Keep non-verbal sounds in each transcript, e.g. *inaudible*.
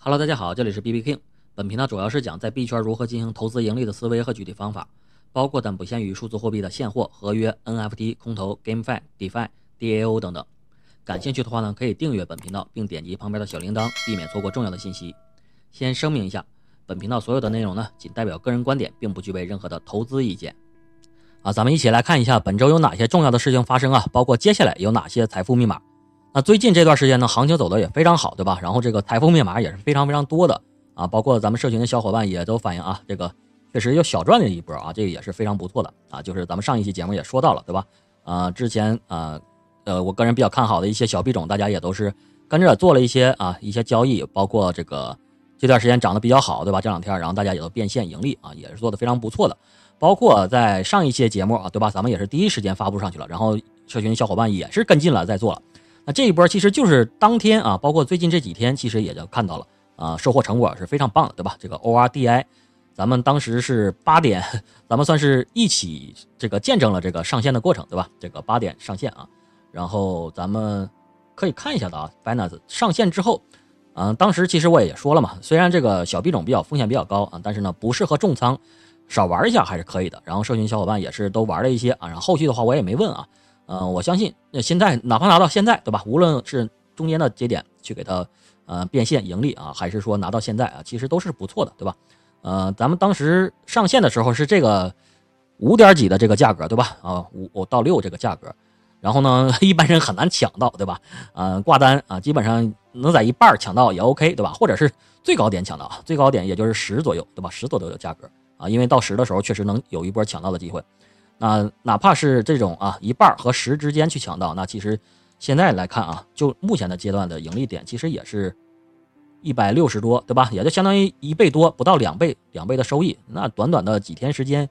Hello，大家好，这里是 B B King。本频道主要是讲在币圈如何进行投资盈利的思维和具体方法，包括但不限于数字货币的现货、合约、NFT、空投、GameFi、DeFi、DAO 等等。感兴趣的话呢，可以订阅本频道，并点击旁边的小铃铛，避免错过重要的信息。先声明一下，本频道所有的内容呢，仅代表个人观点，并不具备任何的投资意见。啊，咱们一起来看一下本周有哪些重要的事情发生啊，包括接下来有哪些财富密码。那最近这段时间呢，行情走的也非常好，对吧？然后这个财富密码也是非常非常多的啊，包括咱们社群的小伙伴也都反映啊，这个确实又小赚了一波啊，这个也是非常不错的啊。就是咱们上一期节目也说到了，对吧？啊，之前啊，呃，我个人比较看好的一些小币种，大家也都是跟着做了一些啊一些交易，包括这个这段时间涨得比较好，对吧？这两天，然后大家也都变现盈利啊，也是做的非常不错的。包括在上一期节目啊，对吧？咱们也是第一时间发布上去了，然后社群小伙伴也是跟进了在做了。那这一波其实就是当天啊，包括最近这几天，其实也就看到了啊，收获成果是非常棒的，对吧？这个 ORDI，咱们当时是八点，*laughs* 咱们算是一起这个见证了这个上线的过程，对吧？这个八点上线啊，然后咱们可以看一下的啊，Binance 上线之后，嗯，当时其实我也说了嘛，虽然这个小币种比较风险比较高啊，但是呢不适合重仓，少玩一下还是可以的。然后社群小伙伴也是都玩了一些啊，然后后续的话我也没问啊。嗯，我相信那现在哪怕拿到现在，对吧？无论是中间的节点去给它，呃，变现盈利啊，还是说拿到现在啊，其实都是不错的，对吧？呃，咱们当时上线的时候是这个五点几的这个价格，对吧？啊，五到六这个价格，然后呢，*laughs* 一般人很难抢到，对吧？呃，挂单啊，基本上能在一半抢到也 OK，对吧？或者是最高点抢到，最高点也就是十左右，对吧？十左右的价格啊，因为到十的时候确实能有一波抢到的机会。那哪怕是这种啊一半和十之间去抢到，那其实现在来看啊，就目前的阶段的盈利点，其实也是一百六十多，对吧？也就相当于一倍多，不到两倍，两倍的收益。那短短的几天时间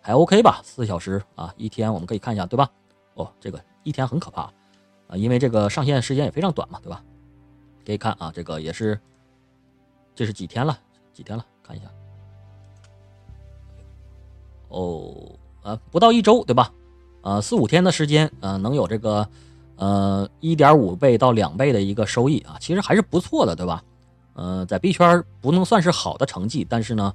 还 OK 吧？四小时啊，一天我们可以看一下，对吧？哦，这个一天很可怕啊，因为这个上线时间也非常短嘛，对吧？可以看啊，这个也是，这是几天了？几天了？看一下，哦。呃，不到一周，对吧？呃，四五天的时间，呃，能有这个，呃，一点五倍到两倍的一个收益啊，其实还是不错的，对吧？呃，在币圈不能算是好的成绩，但是呢，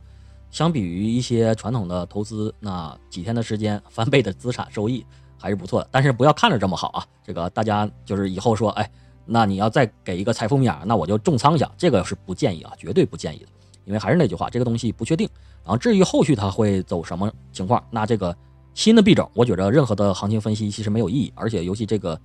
相比于一些传统的投资，那几天的时间翻倍的资产收益还是不错的。但是不要看着这么好啊，这个大家就是以后说，哎，那你要再给一个财富密码，那我就重仓一下，这个是不建议啊，绝对不建议的。因为还是那句话，这个东西不确定。然后至于后续它会走什么情况，那这个新的币种，我觉得任何的行情分析其实没有意义。而且尤其这个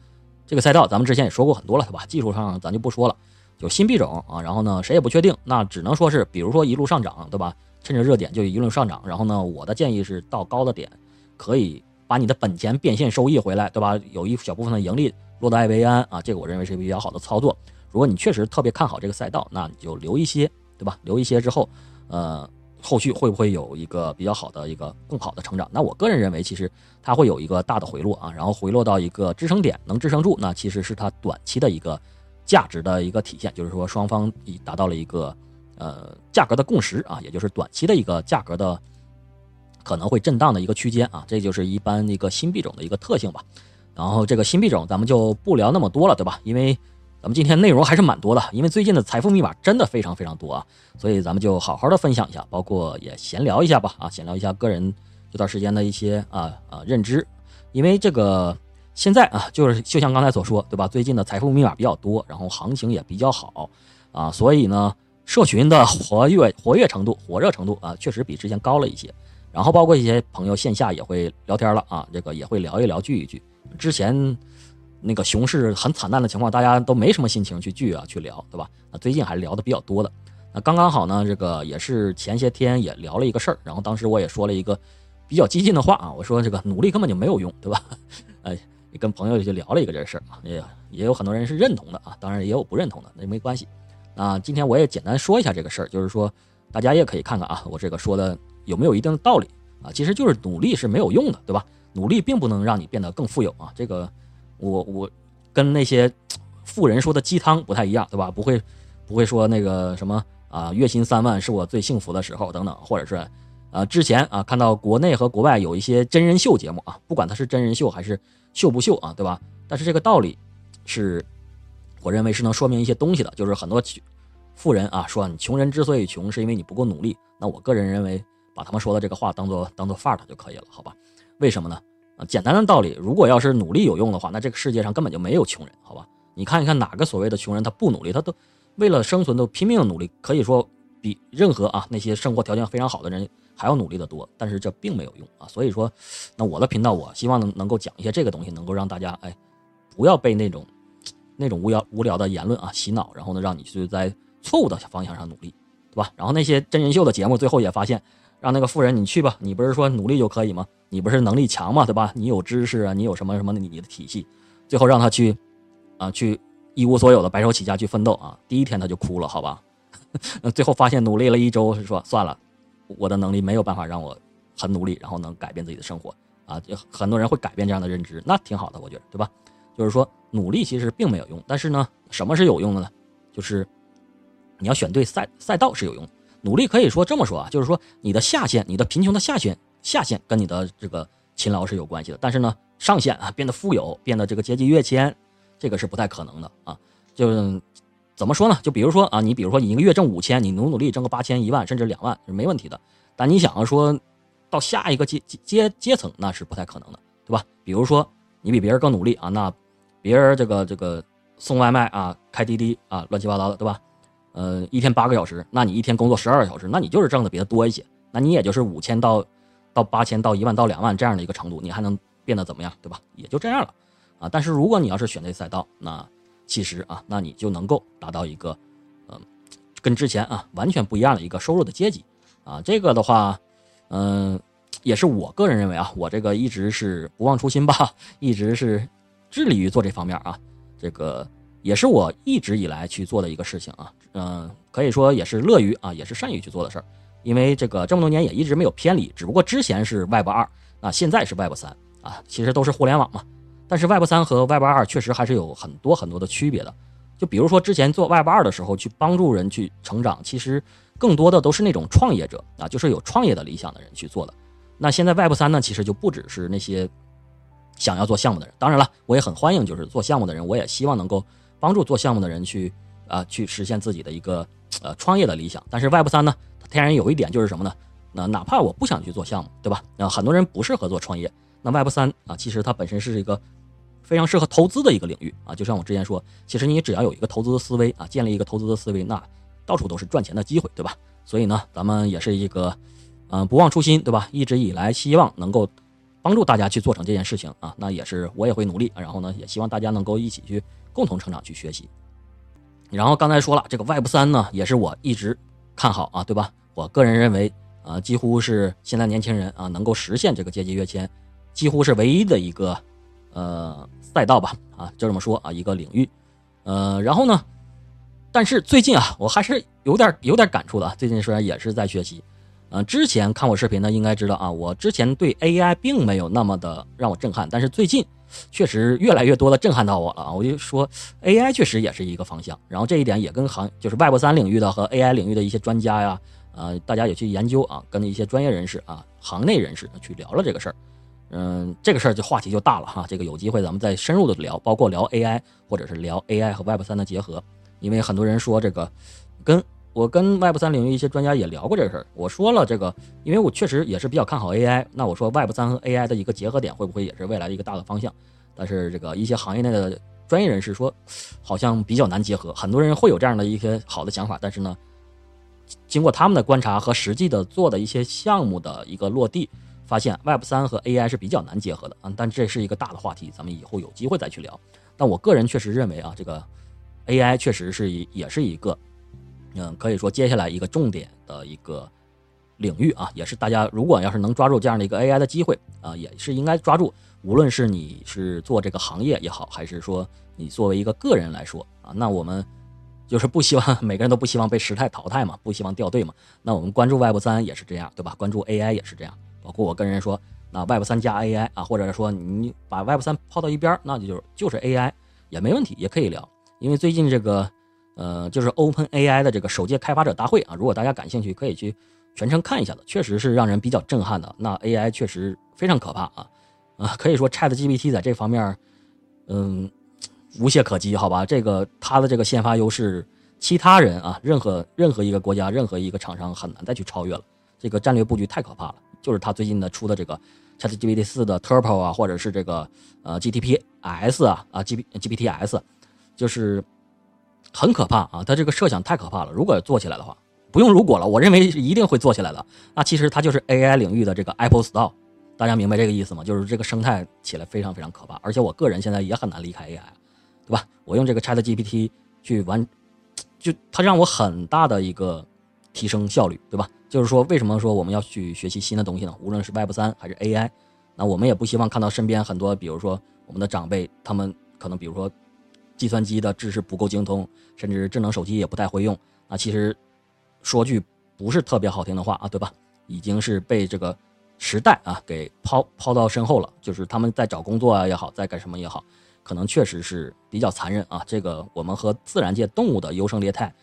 这个赛道，咱们之前也说过很多了，对吧？技术上咱就不说了，就新币种啊。然后呢，谁也不确定，那只能说是，比如说一路上涨，对吧？趁着热点就一路上涨。然后呢，我的建议是到高的点，可以把你的本钱变现收益回来，对吧？有一小部分的盈利落到艾维安啊，这个我认为是比较好的操作。如果你确实特别看好这个赛道，那你就留一些。对吧？留一些之后，呃，后续会不会有一个比较好的一个更好的成长？那我个人认为，其实它会有一个大的回落啊，然后回落到一个支撑点，能支撑住，那其实是它短期的一个价值的一个体现，就是说双方已达到了一个呃价格的共识啊，也就是短期的一个价格的可能会震荡的一个区间啊，这就是一般一个新币种的一个特性吧。然后这个新币种咱们就不聊那么多了，对吧？因为咱们今天内容还是蛮多的，因为最近的财富密码真的非常非常多啊，所以咱们就好好的分享一下，包括也闲聊一下吧啊，闲聊一下个人这段时间的一些啊啊认知，因为这个现在啊，就是就像刚才所说，对吧？最近的财富密码比较多，然后行情也比较好啊，所以呢，社群的活跃活跃程度、火热程度啊，确实比之前高了一些。然后包括一些朋友线下也会聊天了啊，这个也会聊一聊聚一聚，之前。那个熊市很惨淡的情况，大家都没什么心情去聚啊，去聊，对吧？那最近还是聊的比较多的。那刚刚好呢，这个也是前些天也聊了一个事儿，然后当时我也说了一个比较激进的话啊，我说这个努力根本就没有用，对吧？*laughs* 哎，跟朋友就聊了一个这事儿啊，也也有很多人是认同的啊，当然也有不认同的，那没关系。那今天我也简单说一下这个事儿，就是说大家也可以看看啊，我这个说的有没有一定的道理啊？其实就是努力是没有用的，对吧？努力并不能让你变得更富有啊，这个。我我跟那些富人说的鸡汤不太一样，对吧？不会不会说那个什么啊，月薪三万是我最幸福的时候等等，或者是啊，之前啊看到国内和国外有一些真人秀节目啊，不管它是真人秀还是秀不秀啊，对吧？但是这个道理是，我认为是能说明一些东西的，就是很多富人啊说你穷人之所以穷，是因为你不够努力。那我个人认为，把他们说的这个话当做当做 fart 就可以了，好吧？为什么呢？啊，简单的道理，如果要是努力有用的话，那这个世界上根本就没有穷人，好吧？你看一看哪个所谓的穷人，他不努力，他都为了生存都拼命努力，可以说比任何啊那些生活条件非常好的人还要努力的多。但是这并没有用啊，所以说，那我的频道我希望能能够讲一些这个东西，能够让大家哎，不要被那种那种无聊无聊的言论啊洗脑，然后呢让你去在错误的方向上努力，对吧？然后那些真人秀的节目最后也发现。让那个富人你去吧，你不是说努力就可以吗？你不是能力强吗？对吧？你有知识啊，你有什么什么你的体系，最后让他去，啊，去一无所有的白手起家去奋斗啊，第一天他就哭了，好吧？*laughs* 最后发现努力了一周，是说算了，我的能力没有办法让我很努力，然后能改变自己的生活啊。就很多人会改变这样的认知，那挺好的，我觉得，对吧？就是说努力其实并没有用，但是呢，什么是有用的呢？就是你要选对赛赛道是有用。努力可以说这么说啊，就是说你的下限，你的贫穷的下限，下限跟你的这个勤劳是有关系的。但是呢，上限啊，变得富有，变得这个阶级跃迁，这个是不太可能的啊。就怎么说呢？就比如说啊，你比如说你一个月挣五千，你努努力挣个八千、一万，甚至两万是没问题的。但你想要说到下一个阶阶阶层，那是不太可能的，对吧？比如说你比别人更努力啊，那别人这个这个送外卖啊，开滴滴啊，乱七八糟的，对吧？呃，一天八个小时，那你一天工作十二个小时，那你就是挣的比他多一些，那你也就是五千到到八千到一万到两万这样的一个程度，你还能变得怎么样，对吧？也就这样了，啊，但是如果你要是选这赛道，那其实啊，那你就能够达到一个，嗯，跟之前啊完全不一样的一个收入的阶级，啊，这个的话，嗯，也是我个人认为啊，我这个一直是不忘初心吧，一直是致力于做这方面啊，这个。也是我一直以来去做的一个事情啊，嗯，可以说也是乐于啊，也是善于去做的事儿，因为这个这么多年也一直没有偏离，只不过之前是 Web 二，啊，现在是 Web 三啊，其实都是互联网嘛，但是 Web 三和 Web 二确实还是有很多很多的区别的，就比如说之前做 Web 二的时候去帮助人去成长，其实更多的都是那种创业者啊，就是有创业的理想的人去做的，那现在 Web 三呢，其实就不只是那些想要做项目的人，当然了，我也很欢迎就是做项目的人，我也希望能够。帮助做项目的人去啊，去实现自己的一个呃创业的理想。但是 Web 三呢，它天然有一点就是什么呢？那哪怕我不想去做项目，对吧？那很多人不适合做创业。那 Web 三啊，其实它本身是一个非常适合投资的一个领域啊。就像我之前说，其实你只要有一个投资的思维啊，建立一个投资的思维，那到处都是赚钱的机会，对吧？所以呢，咱们也是一个嗯不忘初心，对吧？一直以来希望能够帮助大家去做成这件事情啊。那也是我也会努力，然后呢，也希望大家能够一起去。共同成长去学习，然后刚才说了，这个 Web 三呢，也是我一直看好啊，对吧？我个人认为啊，几乎是现在年轻人啊能够实现这个阶级跃迁，几乎是唯一的一个呃赛道吧啊，就这么说啊，一个领域。呃，然后呢，但是最近啊，我还是有点有点感触的啊。最近虽然也是在学习，嗯，之前看我视频的应该知道啊，我之前对 AI 并没有那么的让我震撼，但是最近。确实越来越多的震撼到我了啊！我就说，AI 确实也是一个方向。然后这一点也跟行就是 Web 三领域的和 AI 领域的一些专家呀，呃，大家也去研究啊，跟一些专业人士啊、行内人士去聊了这个事儿。嗯，这个事儿就话题就大了哈。这个有机会咱们再深入的聊，包括聊 AI 或者是聊 AI 和 Web 三的结合。因为很多人说这个跟。我跟 Web 三领域一些专家也聊过这个事儿，我说了这个，因为我确实也是比较看好 AI。那我说 Web 三和 AI 的一个结合点会不会也是未来的一个大的方向？但是这个一些行业内的专业人士说，好像比较难结合。很多人会有这样的一些好的想法，但是呢，经过他们的观察和实际的做的一些项目的一个落地，发现 Web 三和 AI 是比较难结合的啊。但这是一个大的话题，咱们以后有机会再去聊。但我个人确实认为啊，这个 AI 确实是一也是一个。嗯，可以说接下来一个重点的一个领域啊，也是大家如果要是能抓住这样的一个 AI 的机会啊，也是应该抓住。无论是你是做这个行业也好，还是说你作为一个个人来说啊，那我们就是不希望 *laughs* 每个人都不希望被时代淘汰嘛，不希望掉队嘛。那我们关注 Web 三也是这样，对吧？关注 AI 也是这样。包括我跟人说，那 Web 三加 AI 啊，或者说你把 Web 三抛到一边，那就就是 AI 也没问题，也可以聊。因为最近这个。呃，就是 Open AI 的这个首届开发者大会啊，如果大家感兴趣，可以去全程看一下的，确实是让人比较震撼的。那 AI 确实非常可怕啊，啊，可以说 ChatGPT 在这方面，嗯，无懈可击，好吧？这个它的这个先发优势其他人啊，任何任何一个国家、任何一个厂商很难再去超越了。这个战略布局太可怕了。就是他最近的出的这个 ChatGPT 四的 Turbo 啊，或者是这个呃 GTPS 啊啊 G GPTs，就是很可怕啊。他这个设想太可怕了。如果做起来的话，不用如果了，我认为一定会做起来的。那其实它就是 AI 领域的这个 Apple Store，大家明白这个意思吗？就是这个生态起来非常非常可怕。而且我个人现在也很难离开 AI，对吧？我用这个 ChatGPT 去完。就它让我很大的一个提升效率，对吧？就是说，为什么说我们要去学习新的东西呢？无论是 Web 三还是 AI，那我们也不希望看到身边很多，比如说我们的长辈，他们可能比如说计算机的知识不够精通，甚至智能手机也不太会用。那其实说句不是特别好听的话啊，对吧？已经是被这个时代啊给抛抛到身后了。就是他们在找工作啊也好，在干什么也好。可能确实是比较残忍啊，这个我们和自然界动物的优胜劣汰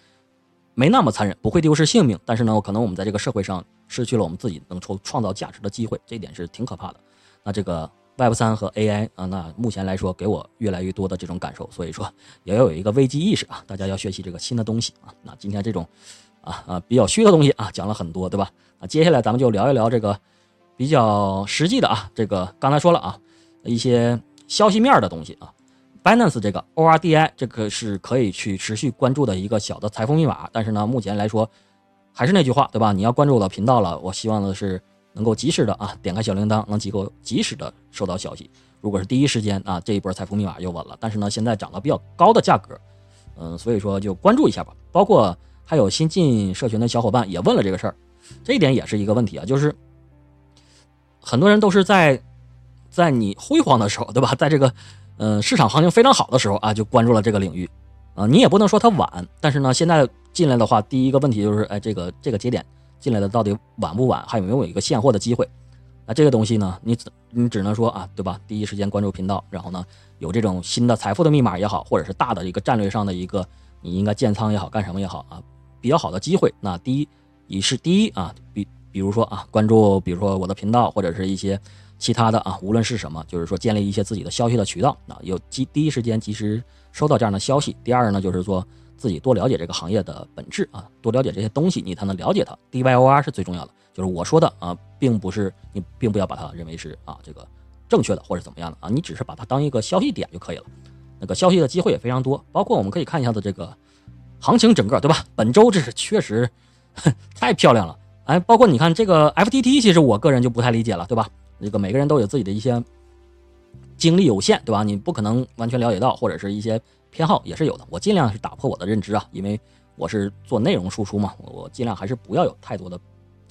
没那么残忍，不会丢失性命，但是呢，可能我们在这个社会上失去了我们自己能创创造价值的机会，这一点是挺可怕的。那这个 Web 三和 AI 啊，那目前来说给我越来越多的这种感受，所以说也要有一个危机意识啊，大家要学习这个新的东西啊。那今天这种啊啊比较虚的东西啊讲了很多，对吧？那接下来咱们就聊一聊这个比较实际的啊，这个刚才说了啊一些消息面的东西啊。Binance 这个 ORDI 这个是可以去持续关注的一个小的财富密码，但是呢，目前来说还是那句话，对吧？你要关注我的频道了，我希望的是能够及时的啊，点开小铃铛，能及够及时的收到消息。如果是第一时间啊，这一波财富密码又稳了。但是呢，现在涨到比较高的价格，嗯，所以说就关注一下吧。包括还有新进社群的小伙伴也问了这个事儿，这一点也是一个问题啊，就是很多人都是在在你辉煌的时候，对吧？*laughs* 在这个。嗯，市场行情非常好的时候啊，就关注了这个领域，啊，你也不能说它晚，但是呢，现在进来的话，第一个问题就是，哎，这个这个节点进来的到底晚不晚，还有没有一个现货的机会？那这个东西呢，你只你只能说啊，对吧？第一时间关注频道，然后呢，有这种新的财富的密码也好，或者是大的一个战略上的一个你应该建仓也好，干什么也好啊，比较好的机会。那第一，以是第一啊，比比如说啊，关注，比如说我的频道或者是一些。其他的啊，无论是什么，就是说建立一些自己的消息的渠道啊，有及第一时间及时收到这样的消息。第二呢，就是说自己多了解这个行业的本质啊，多了解这些东西，你才能了解它。DYOR 是最重要的，就是我说的啊，并不是你并不要把它认为是啊这个正确的或者怎么样的啊，你只是把它当一个消息点就可以了。那个消息的机会也非常多，包括我们可以看一下子这个行情整个对吧？本周这是确实 *laughs* 太漂亮了，哎，包括你看这个 FTT，其实我个人就不太理解了，对吧？这个每个人都有自己的一些精力有限，对吧？你不可能完全了解到，或者是一些偏好也是有的。我尽量是打破我的认知啊，因为我是做内容输出嘛，我尽量还是不要有太多的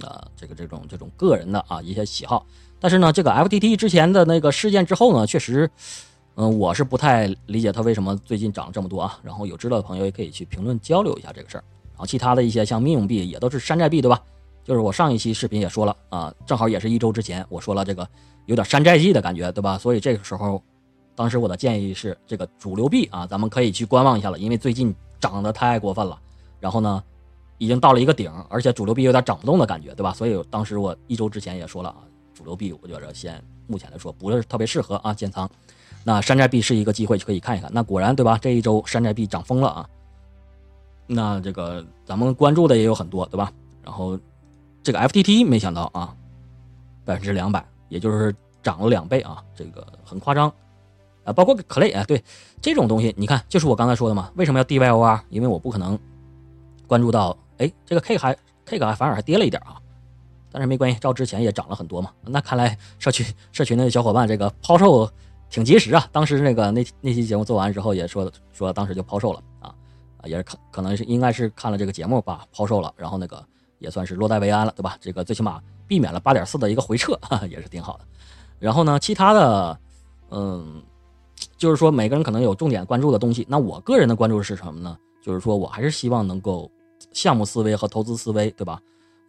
呃这个这种这种个人的啊一些喜好。但是呢，这个 FTT 之前的那个事件之后呢，确实，嗯，我是不太理解它为什么最近涨了这么多啊。然后有知道的朋友也可以去评论交流一下这个事儿。然后其他的一些像密用币也都是山寨币，对吧？就是我上一期视频也说了啊，正好也是一周之前我说了这个有点山寨季的感觉，对吧？所以这个时候，当时我的建议是这个主流币啊，咱们可以去观望一下了，因为最近涨得太过分了。然后呢，已经到了一个顶，而且主流币有点涨不动的感觉，对吧？所以当时我一周之前也说了啊，主流币我觉着先目前来说不是特别适合啊建仓。那山寨币是一个机会，就可以看一看。那果然对吧？这一周山寨币涨疯了啊。那这个咱们关注的也有很多，对吧？然后。这个 FTT 没想到啊，百分之两百，也就是涨了两倍啊，这个很夸张啊。包括 Clay 啊，对这种东西，你看，就是我刚才说的嘛。为什么要 DYOR？因为我不可能关注到，哎，这个 K 还 K 还反而还跌了一点啊。但是没关系，照之前也涨了很多嘛。那看来社区社群的小伙伴这个抛售挺及时啊。当时那个那那期节目做完之后，也说说当时就抛售了啊，也是可可能是应该是看了这个节目吧，抛售了，然后那个。也算是落袋为安了，对吧？这个最起码避免了八点四的一个回撤，*laughs* 也是挺好的。然后呢，其他的，嗯，就是说每个人可能有重点关注的东西。那我个人的关注是什么呢？就是说我还是希望能够项目思维和投资思维，对吧？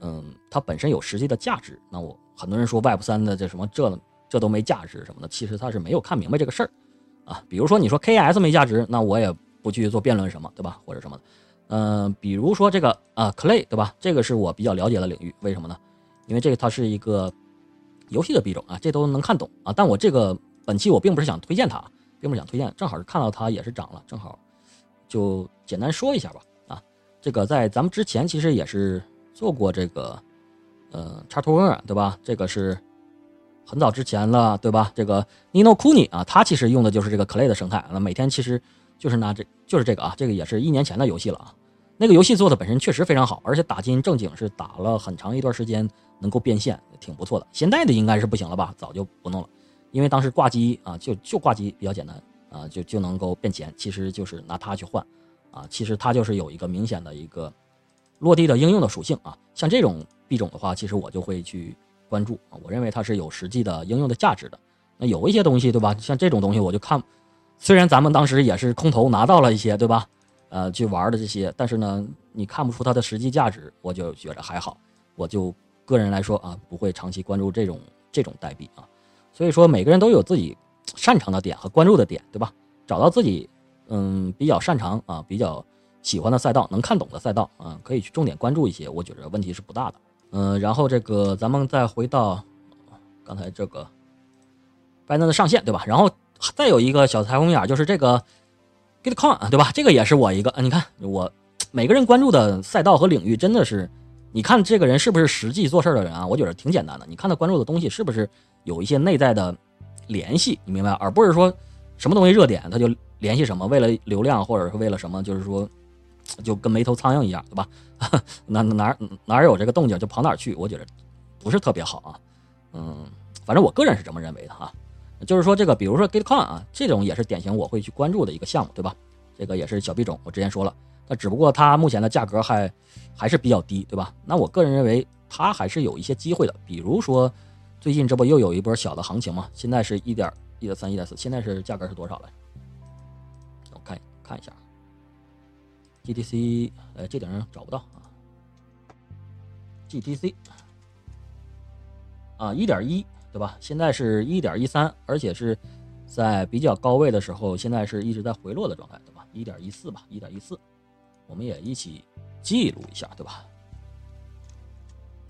嗯，它本身有实际的价值。那我很多人说 Web 三的这什么这这都没价值什么的，其实他是没有看明白这个事儿啊。比如说你说 KS 没价值，那我也不去做辩论什么，对吧？或者什么的。嗯，比如说这个啊，Clay 对吧？这个是我比较了解的领域，为什么呢？因为这个它是一个游戏的币种啊，这都能看懂啊。但我这个本期我并不是想推荐它，并不想推荐，正好是看到它也是涨了，正好就简单说一下吧啊。这个在咱们之前其实也是做过这个，呃，叉图文对吧？这个是很早之前了，对吧？这个 Nino Kuni 啊，他其实用的就是这个 Clay 的生态，那每天其实就是拿这就是这个啊，这个也是一年前的游戏了啊。那个游戏做的本身确实非常好，而且打金正经是打了很长一段时间，能够变现，挺不错的。现在的应该是不行了吧？早就不弄了，因为当时挂机啊，就就挂机比较简单啊，就就能够变钱，其实就是拿它去换。啊，其实它就是有一个明显的一个落地的应用的属性啊，像这种币种的话，其实我就会去关注啊，我认为它是有实际的应用的价值的。那有一些东西，对吧？像这种东西，我就看，虽然咱们当时也是空投拿到了一些，对吧？呃，去玩的这些，但是呢，你看不出它的实际价值，我就觉得还好。我就个人来说啊，不会长期关注这种这种代币啊。所以说，每个人都有自己擅长的点和关注的点，对吧？找到自己。嗯，比较擅长啊，比较喜欢的赛道，能看懂的赛道啊，可以去重点关注一些，我觉得问题是不大的。嗯，然后这个咱们再回到刚才这个拜登的上线，对吧？然后再有一个小彩虹眼，就是这个 GitCon，对吧？这个也是我一个，你看我每个人关注的赛道和领域，真的是，你看这个人是不是实际做事的人啊？我觉得挺简单的，你看他关注的东西是不是有一些内在的联系，你明白？而不是说什么东西热点他就。联系什么？为了流量，或者是为了什么？就是说，就跟没头苍蝇一样，对吧？*laughs* 哪哪哪有这个动静就跑哪去？我觉得不是特别好啊。嗯，反正我个人是这么认为的哈。就是说，这个比如说 GitCon 啊，这种也是典型我会去关注的一个项目，对吧？这个也是小币种，我之前说了，那只不过它目前的价格还还是比较低，对吧？那我个人认为它还是有一些机会的。比如说，最近这不又有一波小的行情吗？现在是一点一点三、一点四，现在是价格是多少了？看一下，GTC，呃，这顶上找不到啊。GTC，啊，一点一，对吧？现在是一点一三，而且是在比较高位的时候，现在是一直在回落的状态，对吧？一点一四吧，一点一四，我们也一起记录一下，对吧？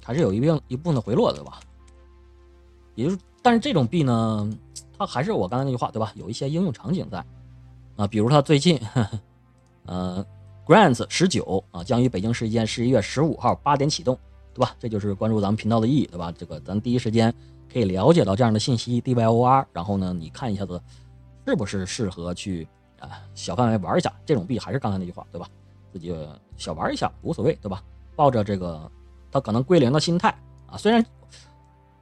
还是有一定一部分的回落，对吧？也就是，但是这种币呢，它还是我刚才那句话，对吧？有一些应用场景在。啊，比如他最近，呃，Grants 十九啊，将于北京时间十一月十五号八点启动，对吧？这就是关注咱们频道的意义，对吧？这个咱第一时间可以了解到这样的信息，DYOR，然后呢，你看一下子是不是适合去啊小范围玩一下这种币？还是刚才那句话，对吧？自己小玩一下无所谓，对吧？抱着这个它可能归零的心态啊，虽然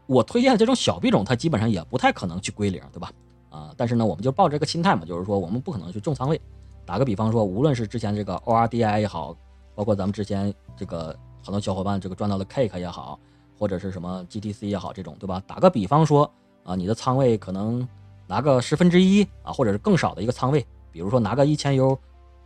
我推荐的这种小币种，它基本上也不太可能去归零，对吧？啊，但是呢，我们就抱这个心态嘛，就是说我们不可能去重仓位。打个比方说，无论是之前这个 ORDI 也好，包括咱们之前这个很多小伙伴这个赚到的 Cake 也好，或者是什么 GTC 也好，这种对吧？打个比方说啊，你的仓位可能拿个十分之一啊，或者是更少的一个仓位，比如说拿个一千 U，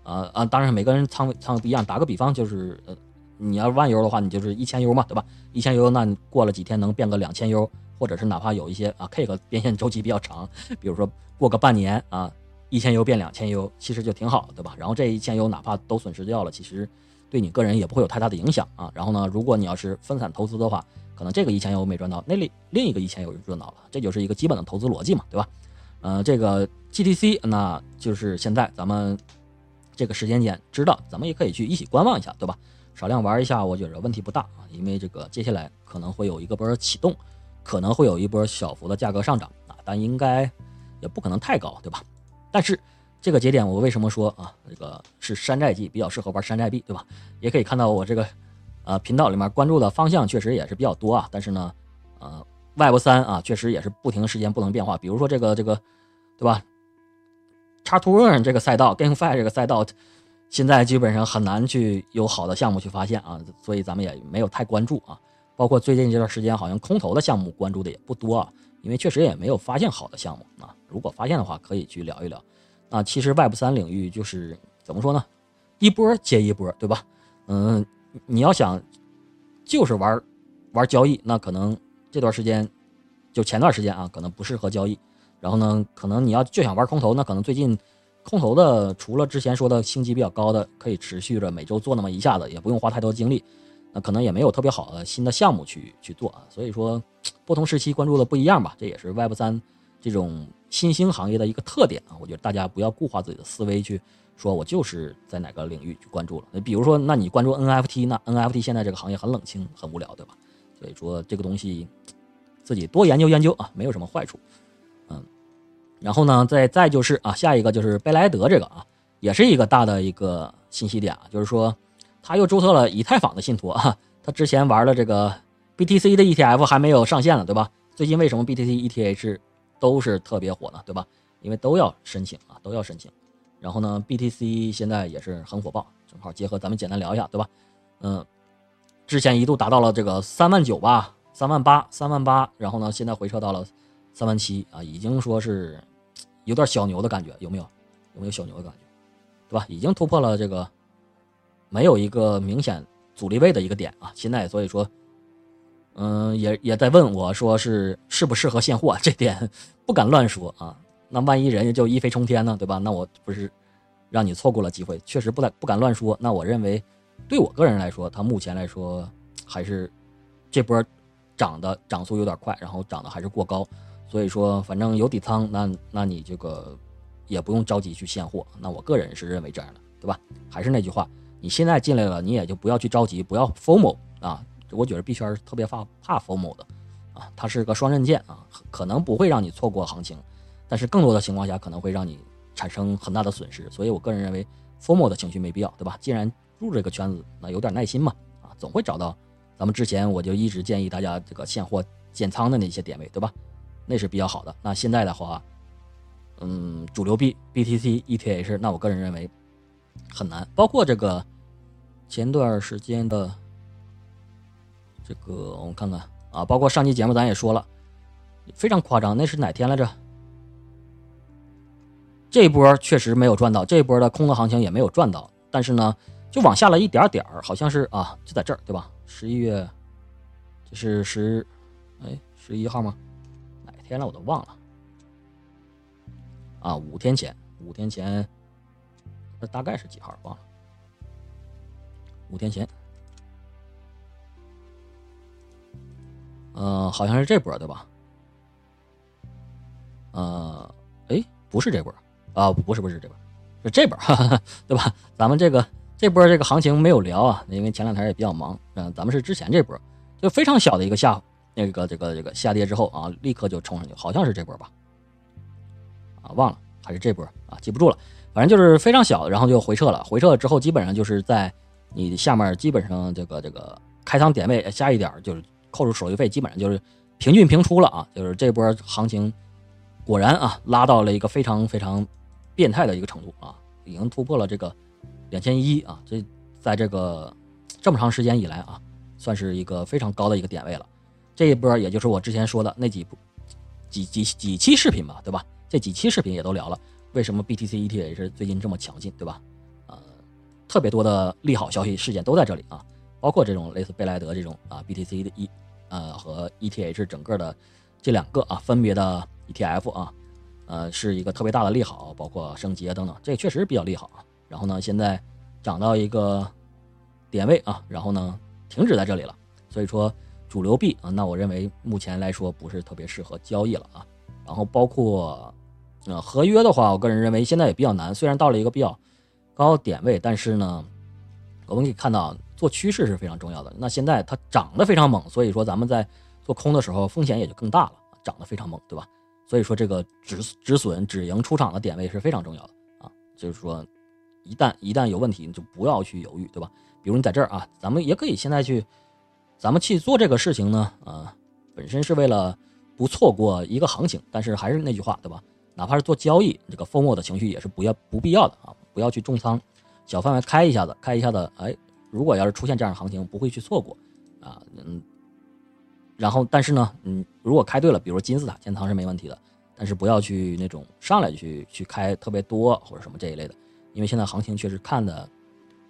啊啊，当然每个人仓位仓位不一样。打个比方就是呃，你要万优的话，你就是一千优嘛，对吧？一千优那你过了几天能变个两千优。或者是哪怕有一些啊，K 个变现周期比较长，比如说过个半年啊，一千优变两千优其实就挺好，对吧？然后这一千优哪怕都损失掉了，其实对你个人也不会有太大的影响啊。然后呢，如果你要是分散投资的话，可能这个一千优没赚到，那另另一个一千 U 就赚到了，这就是一个基本的投资逻辑嘛，对吧？呃，这个 GTC 那就是现在咱们这个时间点知道，咱们也可以去一起观望一下，对吧？少量玩一下，我觉得问题不大啊，因为这个接下来可能会有一个波启动。可能会有一波小幅的价格上涨啊，但应该也不可能太高，对吧？但是这个节点，我为什么说啊，这个是山寨币比较适合玩山寨币，对吧？也可以看到我这个呃频道里面关注的方向确实也是比较多啊。但是呢，呃，Web 三啊，确实也是不停时间不能变化。比如说这个这个，对吧？叉 to earn 这个赛道，GameFi 这个赛道，现在基本上很难去有好的项目去发现啊，所以咱们也没有太关注啊。包括最近这段时间，好像空投的项目关注的也不多啊，因为确实也没有发现好的项目啊。如果发现的话，可以去聊一聊。那其实 Web 三领域就是怎么说呢？一波接一波，对吧？嗯，你要想就是玩玩交易，那可能这段时间就前段时间啊，可能不适合交易。然后呢，可能你要就想玩空投，那可能最近空投的除了之前说的星级比较高的，可以持续着每周做那么一下子，也不用花太多精力。那可能也没有特别好的新的项目去去做啊，所以说不同时期关注的不一样吧，这也是 Web 三这种新兴行业的一个特点啊。我觉得大家不要固化自己的思维去说，我就是在哪个领域去关注了。比如说，那你关注 NFT，那 NFT 现在这个行业很冷清，很无聊，对吧？所以说这个东西自己多研究研究啊，没有什么坏处。然后呢，再再就是啊，下一个就是贝莱德这个啊，也是一个大的一个信息点啊，就是说他又注册了以太坊的信托啊，*laughs* 他之前玩的这个 BTC 的 ETF 还没有上线呢，对吧？最近为什么 BTC ETH 都是特别火呢？对吧？因为都要申请啊，都要申请。然后呢，BTC 现在也是很火爆，正好结合咱们简单聊一下，对吧？嗯，之前一度达到了这个三万九吧，三万八，三万八，然后呢，现在回撤到了三万七啊，已经说是有点小牛的感觉，有没有？有没有小牛的感觉？对吧？已经突破了这个没有一个明显阻力位的一个点啊，现在所以说。嗯，也也在问我说是适不适合现货，这点 *laughs* 不敢乱说啊。那万一人家就一飞冲天呢，对吧？那我不是让你错过了机会，确实不敢不敢乱说。那我认为，对我个人来说，它目前来说还是这波涨的涨速有点快，然后涨的还是过高，所以说反正有底仓，那那你这个也不用着急去现货。那我个人是认为这样的，对吧？还是那句话，你现在进来了，你也就不要去着急，不要 FOMO 啊。我觉得币圈是特别怕怕 FOMO 的，啊，它是个双刃剑啊，可能不会让你错过行情，但是更多的情况下可能会让你产生很大的损失。所以我个人认为，FOMO 的情绪没必要，对吧？既然入这个圈子，那有点耐心嘛，啊，总会找到咱们之前我就一直建议大家这个现货建仓的那些点位，对吧？那是比较好的。那现在的话，嗯，主流币 BTC、ETH，那我个人认为很难。包括这个前段时间的。这个我们看看啊，包括上期节目咱也说了，非常夸张。那是哪天来着？这一波确实没有赚到，这一波的空的行情也没有赚到。但是呢，就往下了一点点儿，好像是啊，就在这儿，对吧？十一月，这是十，哎，十一号吗？天了我都忘了。啊，五天前，五天前，那大概是几号？忘了。五天前。嗯，好像是这波对吧？呃，哎，不是这波啊，不是不是这波，是这波，*laughs* 对吧？咱们这个这波这个行情没有聊啊，因为前两天也比较忙。嗯，咱们是之前这波，就非常小的一个下那个这个这个下跌之后啊，立刻就冲上去，好像是这波吧？啊，忘了还是这波啊，记不住了。反正就是非常小，然后就回撤了。回撤之后，基本上就是在你下面基本上这个这个开仓点位下一点就是。扣除手续费，基本上就是平均平出了啊！就是这波行情，果然啊，拉到了一个非常非常变态的一个程度啊，已经突破了这个两千一啊！这在这个这么长时间以来啊，算是一个非常高的一个点位了。这一波也就是我之前说的那几部几几几期视频吧，对吧？这几期视频也都聊了，为什么 BTC ETH 最近这么强劲，对吧？呃，特别多的利好消息事件都在这里啊。包括这种类似贝莱德这种啊，BTC 的 E，呃和 ETH 整个的这两个啊，分别的 ETF 啊，呃是一个特别大的利好，包括升级啊等等，这确实比较利好啊。然后呢，现在涨到一个点位啊，然后呢停止在这里了，所以说主流币啊，那我认为目前来说不是特别适合交易了啊。然后包括呃合约的话，我个人认为现在也比较难，虽然到了一个比较高点位，但是呢，我们可以看到。做趋势是非常重要的。那现在它涨得非常猛，所以说咱们在做空的时候风险也就更大了。涨得非常猛，对吧？所以说这个止止损止盈出场的点位是非常重要的啊。就是说，一旦一旦有问题，你就不要去犹豫，对吧？比如你在这儿啊，咱们也可以现在去，咱们去做这个事情呢，啊，本身是为了不错过一个行情，但是还是那句话，对吧？哪怕是做交易，这个 FOMO 的情绪也是不要不必要的啊，不要去重仓，小范围开一下子，开一下子，哎。如果要是出现这样的行情，不会去错过，啊，嗯，然后但是呢，嗯，如果开对了，比如金字塔建仓是没问题的，但是不要去那种上来就去去开特别多或者什么这一类的，因为现在行情确实看的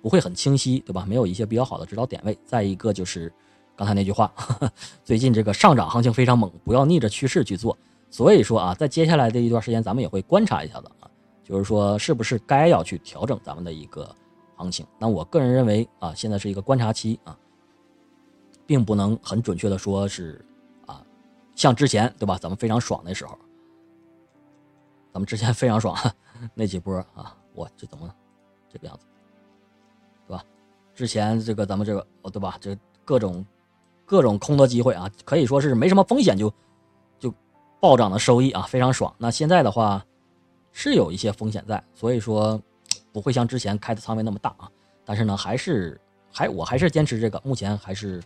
不会很清晰，对吧？没有一些比较好的指导点位。再一个就是刚才那句话，*laughs* 最近这个上涨行情非常猛，不要逆着趋势去做。所以说啊，在接下来的一段时间，咱们也会观察一下子啊，就是说是不是该要去调整咱们的一个。行情，那我个人认为啊，现在是一个观察期啊，并不能很准确的说是啊，像之前对吧，咱们非常爽的时候，咱们之前非常爽 *laughs* 那几波啊，我这怎么这个样子，对吧？之前这个咱们这个哦，对吧？这各种各种空的机会啊，可以说是没什么风险就就暴涨的收益啊，非常爽。那现在的话是有一些风险在，所以说 *tsk* 不会像之前开的仓位那么大啊。但是呢，还是还我还是坚持这个，目前还是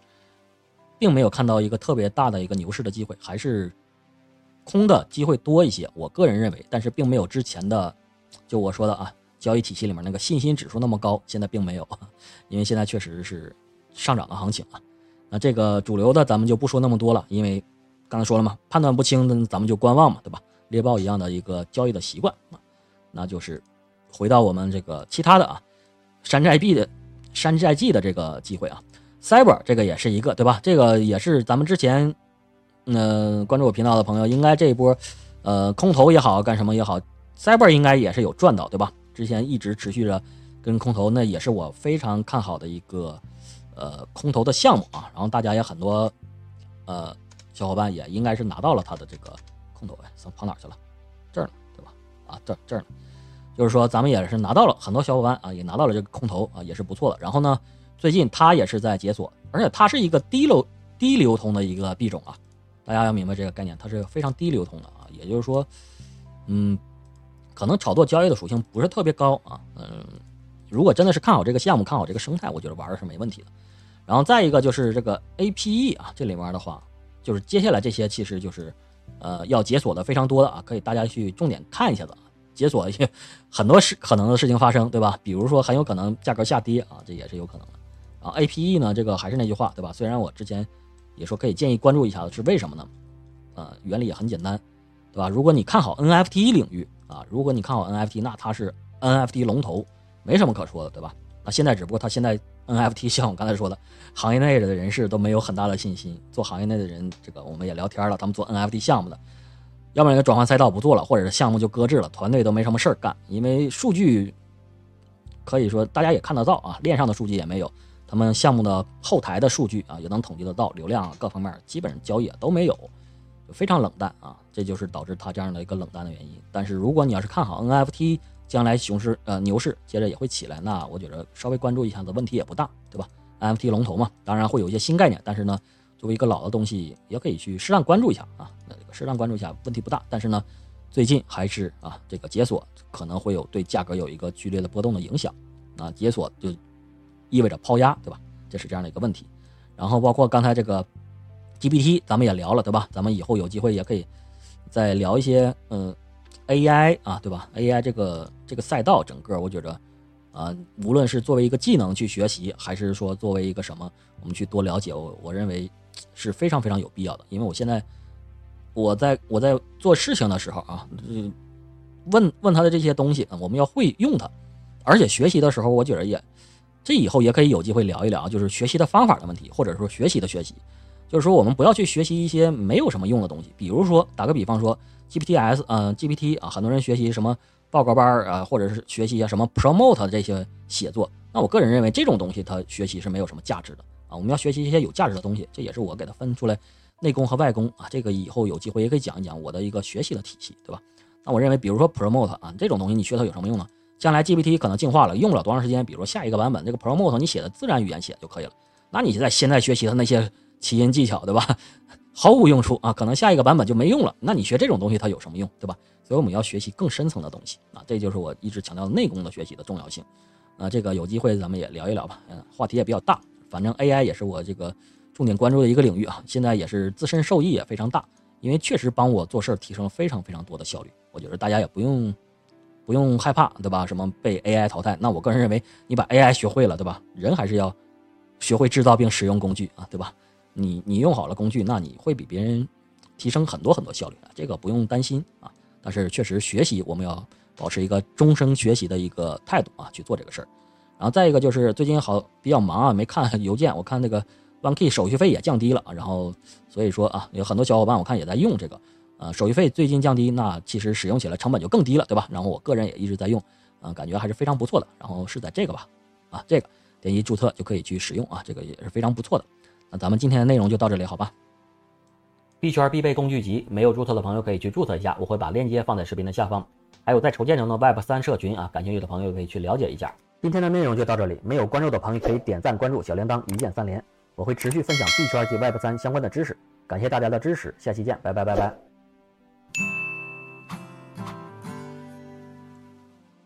并没有看到一个特别大的一个牛市的机会，还是。空的机会多一些，我个人认为，但是并没有之前的，就我说的啊，交易体系里面那个信心指数那么高，现在并没有，因为现在确实是上涨的行情啊。那这个主流的咱们就不说那么多了，因为刚才说了嘛，判断不清的咱们就观望嘛，对吧？猎豹一样的一个交易的习惯啊，那就是回到我们这个其他的啊，山寨币的山寨币的这个机会啊，Cyber 这个也是一个，对吧？这个也是咱们之前。嗯关注我频道的朋友，应该这一波，呃，空头也好，干什么也好，Cyber 应该也是有赚到，对吧？之前一直持续着跟空头，那也是我非常看好的一个，呃，空投的项目啊。然后大家也很多，呃，小伙伴也应该是拿到了他的这个空投，哎，跑哪去了？这儿呢，对吧？啊，这这儿呢，就是说咱们也是拿到了很多小伙伴啊，也拿到了这个空投啊，也是不错的。然后呢，最近它也是在解锁，而且它是一个低流低流通的一个币种啊。大家要明白这个概念，它是非常低流通的啊，也就是说，嗯，可能炒作交易的属性不是特别高啊，嗯，如果真的是看好这个项目，看好这个生态，我觉得玩的是没问题的。然后再一个就是这个 APE 啊，这里面的话，就是接下来这些其实就是，呃，要解锁的非常多的啊，可以大家去重点看一下子，解锁一些很多事可能的事情发生，对吧？比如说很有可能价格下跌啊，这也是有可能的。啊，APE 呢，这个还是那句话，对吧？虽然我之前。也说可以建议关注一下子，是为什么呢？呃，原理也很简单，对吧？如果你看好 NFT 领域啊，如果你看好 NFT，那它是 NFT 龙头，没什么可说的，对吧？那现在只不过他现在 NFT 像我刚才说的，行业内的人士都没有很大的信心。做行业内的人，这个我们也聊天了，他们做 NFT 项目的，要不然就转换赛道不做了，或者是项目就搁置了，团队都没什么事儿干，因为数据可以说大家也看得到啊，链上的数据也没有。他们项目的后台的数据啊，也能统计得到，流量啊各方面基本上交易也都没有，就非常冷淡啊，这就是导致它这样的一个冷淡的原因。但是如果你要是看好 NFT 将来熊市呃牛市接着也会起来，那我觉得稍微关注一下子问题也不大，对吧？NFT 龙头嘛，当然会有一些新概念，但是呢，作为一个老的东西，也可以去适当关注一下啊，那这个适当关注一下问题不大。但是呢，最近还是啊这个解锁可能会有对价格有一个剧烈的波动的影响啊，解锁就。意味着抛压，对吧？这是这样的一个问题。然后包括刚才这个 GPT，咱们也聊了，对吧？咱们以后有机会也可以再聊一些，嗯，AI 啊，对吧？AI 这个这个赛道，整个我觉着啊，无论是作为一个技能去学习，还是说作为一个什么，我们去多了解，我我认为是非常非常有必要的。因为我现在我在我在做事情的时候啊，问问他的这些东西，我们要会用它，而且学习的时候，我觉得也。这以后也可以有机会聊一聊，就是学习的方法的问题，或者说学习的学习，就是说我们不要去学习一些没有什么用的东西。比如说打个比方说 GPTs，嗯，GPT 啊，很多人学习什么报告班儿啊，或者是学习一下什么 Promote 这些写作，那我个人认为这种东西它学习是没有什么价值的啊。我们要学习一些有价值的东西，这也是我给它分出来内功和外功啊。这个以后有机会也可以讲一讲我的一个学习的体系，对吧？那我认为，比如说 Promote 啊这种东西，你学它有什么用呢？将来 GPT 可能进化了，用不了多长时间。比如说下一个版本，这个 Promote 你写的自然语言写就可以了。那你在现在学习的那些起音技巧，对吧？*laughs* 毫无用处啊！可能下一个版本就没用了。那你学这种东西它有什么用，对吧？所以我们要学习更深层的东西啊！这就是我一直强调内功的学习的重要性。啊，这个有机会咱们也聊一聊吧。嗯，话题也比较大，反正 AI 也是我这个重点关注的一个领域啊。现在也是自身受益也非常大，因为确实帮我做事提升了非常非常多的效率。我觉得大家也不用。不用害怕，对吧？什么被 AI 淘汰？那我个人认为，你把 AI 学会了，对吧？人还是要学会制造并使用工具啊，对吧？你你用好了工具，那你会比别人提升很多很多效率啊这个不用担心啊。但是确实学习，我们要保持一个终生学习的一个态度啊，去做这个事儿。然后再一个就是最近好比较忙啊，没看 *laughs* 邮件。我看那个 OneKey 手续费也降低了，然后所以说啊，有很多小伙伴我看也在用这个。呃，手续费最近降低，那其实使用起来成本就更低了，对吧？然后我个人也一直在用，嗯，感觉还是非常不错的。然后是在这个吧，啊，这个点击注册就可以去使用啊，这个也是非常不错的。那咱们今天的内容就到这里，好吧？币圈必备工具集，没有注册的朋友可以去注册一下，我会把链接放在视频的下方。还有在筹建中的 Web 三社群啊，感兴趣的朋友可以去了解一下。今天的内容就到这里，没有关注的朋友可以点赞关注小铃铛，一键三连，我会持续分享币圈及 Web 三相关的知识。感谢大家的支持，下期见，拜拜拜拜。